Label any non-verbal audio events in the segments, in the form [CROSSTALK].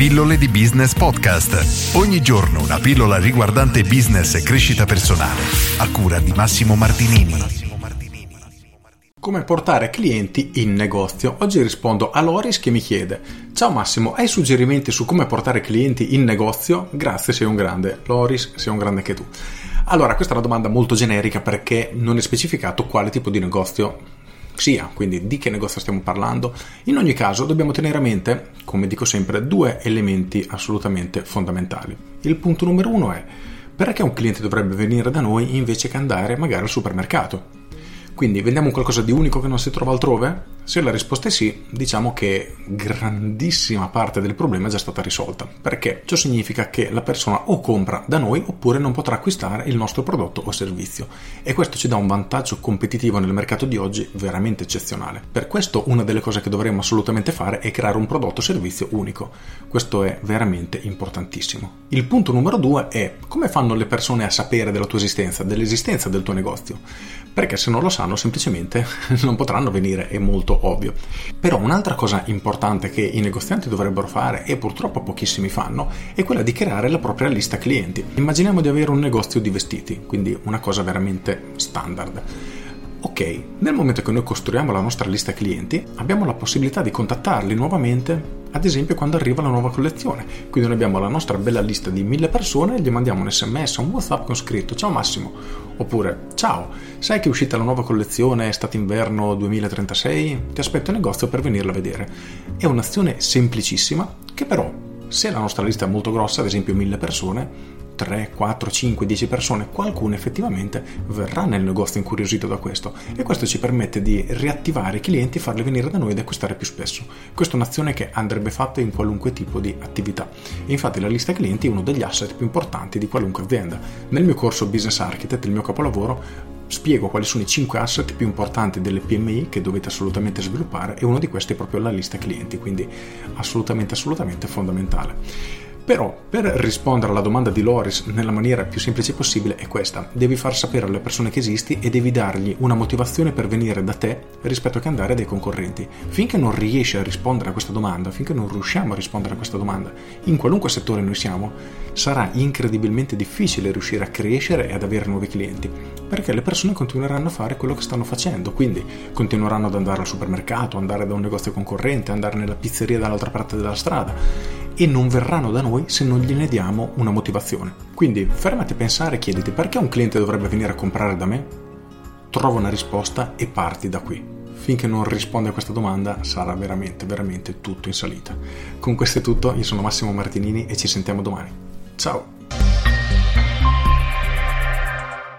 Pillole di Business Podcast. Ogni giorno una pillola riguardante business e crescita personale. A cura di Massimo Martinini. Come portare clienti in negozio? Oggi rispondo a Loris che mi chiede: Ciao Massimo, hai suggerimenti su come portare clienti in negozio? Grazie, sei un grande. Loris, sei un grande anche tu. Allora, questa è una domanda molto generica perché non è specificato quale tipo di negozio sia, quindi di che negozio stiamo parlando. In ogni caso dobbiamo tenere a mente, come dico sempre, due elementi assolutamente fondamentali. Il punto numero uno è perché un cliente dovrebbe venire da noi invece che andare magari al supermercato? Quindi vendiamo qualcosa di unico che non si trova altrove? Se la risposta è sì, diciamo che grandissima parte del problema è già stata risolta, perché ciò significa che la persona o compra da noi oppure non potrà acquistare il nostro prodotto o servizio e questo ci dà un vantaggio competitivo nel mercato di oggi veramente eccezionale. Per questo una delle cose che dovremmo assolutamente fare è creare un prodotto o servizio unico. Questo è veramente importantissimo. Il punto numero due è come fanno le persone a sapere della tua esistenza, dell'esistenza del tuo negozio? Perché se non lo sanno semplicemente [LAUGHS] non potranno venire, è molto ovvio. Però un'altra cosa importante che i negozianti dovrebbero fare e purtroppo pochissimi fanno è quella di creare la propria lista clienti. Immaginiamo di avere un negozio di vestiti, quindi una cosa veramente standard. Ok, nel momento che noi costruiamo la nostra lista clienti, abbiamo la possibilità di contattarli nuovamente, ad esempio quando arriva la nuova collezione. Quindi noi abbiamo la nostra bella lista di mille persone, gli mandiamo un sms, un whatsapp con scritto ciao Massimo, oppure ciao, sai che è uscita la nuova collezione estate inverno 2036? Ti aspetto in negozio per venirla a vedere. È un'azione semplicissima che però, se la nostra lista è molto grossa, ad esempio mille persone, 3, 4, 5, 10 persone, qualcuno effettivamente verrà nel negozio incuriosito da questo e questo ci permette di riattivare i clienti e farli venire da noi ed acquistare più spesso. Questa è un'azione che andrebbe fatta in qualunque tipo di attività e infatti la lista clienti è uno degli asset più importanti di qualunque azienda. Nel mio corso Business Architect, il mio capolavoro, spiego quali sono i 5 asset più importanti delle PMI che dovete assolutamente sviluppare e uno di questi è proprio la lista clienti, quindi assolutamente assolutamente fondamentale. Però per rispondere alla domanda di Loris nella maniera più semplice possibile è questa. Devi far sapere alle persone che esisti e devi dargli una motivazione per venire da te rispetto che andare dai concorrenti. Finché non riesci a rispondere a questa domanda, finché non riusciamo a rispondere a questa domanda, in qualunque settore noi siamo, sarà incredibilmente difficile riuscire a crescere e ad avere nuovi clienti, perché le persone continueranno a fare quello che stanno facendo, quindi continueranno ad andare al supermercato, andare da un negozio concorrente, andare nella pizzeria dall'altra parte della strada e non verranno da noi se non gliene diamo una motivazione. Quindi fermati a pensare e chiediti perché un cliente dovrebbe venire a comprare da me? Trova una risposta e parti da qui. Finché non risponde a questa domanda sarà veramente, veramente tutto in salita. Con questo è tutto, io sono Massimo Martinini e ci sentiamo domani. Ciao!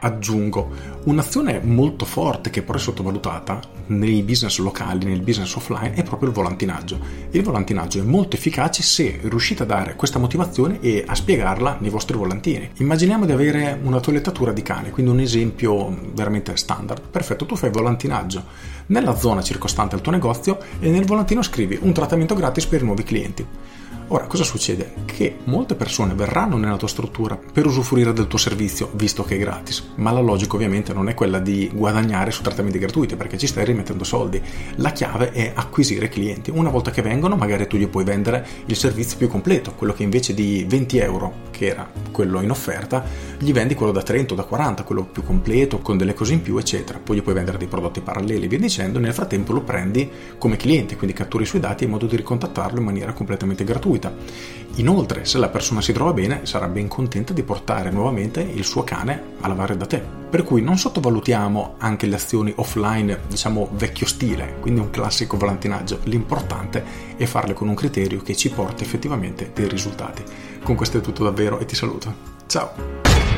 Aggiungo un'azione molto forte che però è sottovalutata nei business locali, nel business offline, è proprio il volantinaggio. Il volantinaggio è molto efficace se riuscite a dare questa motivazione e a spiegarla nei vostri volantini. Immaginiamo di avere una toilettatura di cane, quindi un esempio veramente standard. Perfetto, tu fai volantinaggio nella zona circostante al tuo negozio e nel volantino scrivi un trattamento gratis per i nuovi clienti. Ora, cosa succede? Che molte persone verranno nella tua struttura per usufruire del tuo servizio, visto che è gratis, ma la logica ovviamente non è quella di guadagnare su trattamenti gratuiti, perché ci stai rimettendo soldi. La chiave è acquisire clienti. Una volta che vengono, magari tu gli puoi vendere il servizio più completo, quello che invece di 20 euro, che era quello in offerta, gli vendi quello da 30 o da 40, quello più completo, con delle cose in più, eccetera. Poi gli puoi vendere dei prodotti paralleli via dicendo, nel frattempo lo prendi come cliente, quindi catturi i suoi dati in modo di ricontattarlo in maniera completamente gratuita gratuita. Inoltre, se la persona si trova bene, sarà ben contenta di portare nuovamente il suo cane a lavare da te. Per cui non sottovalutiamo anche le azioni offline, diciamo vecchio stile, quindi un classico volantinaggio. L'importante è farle con un criterio che ci porti effettivamente dei risultati. Con questo è tutto davvero e ti saluto. Ciao!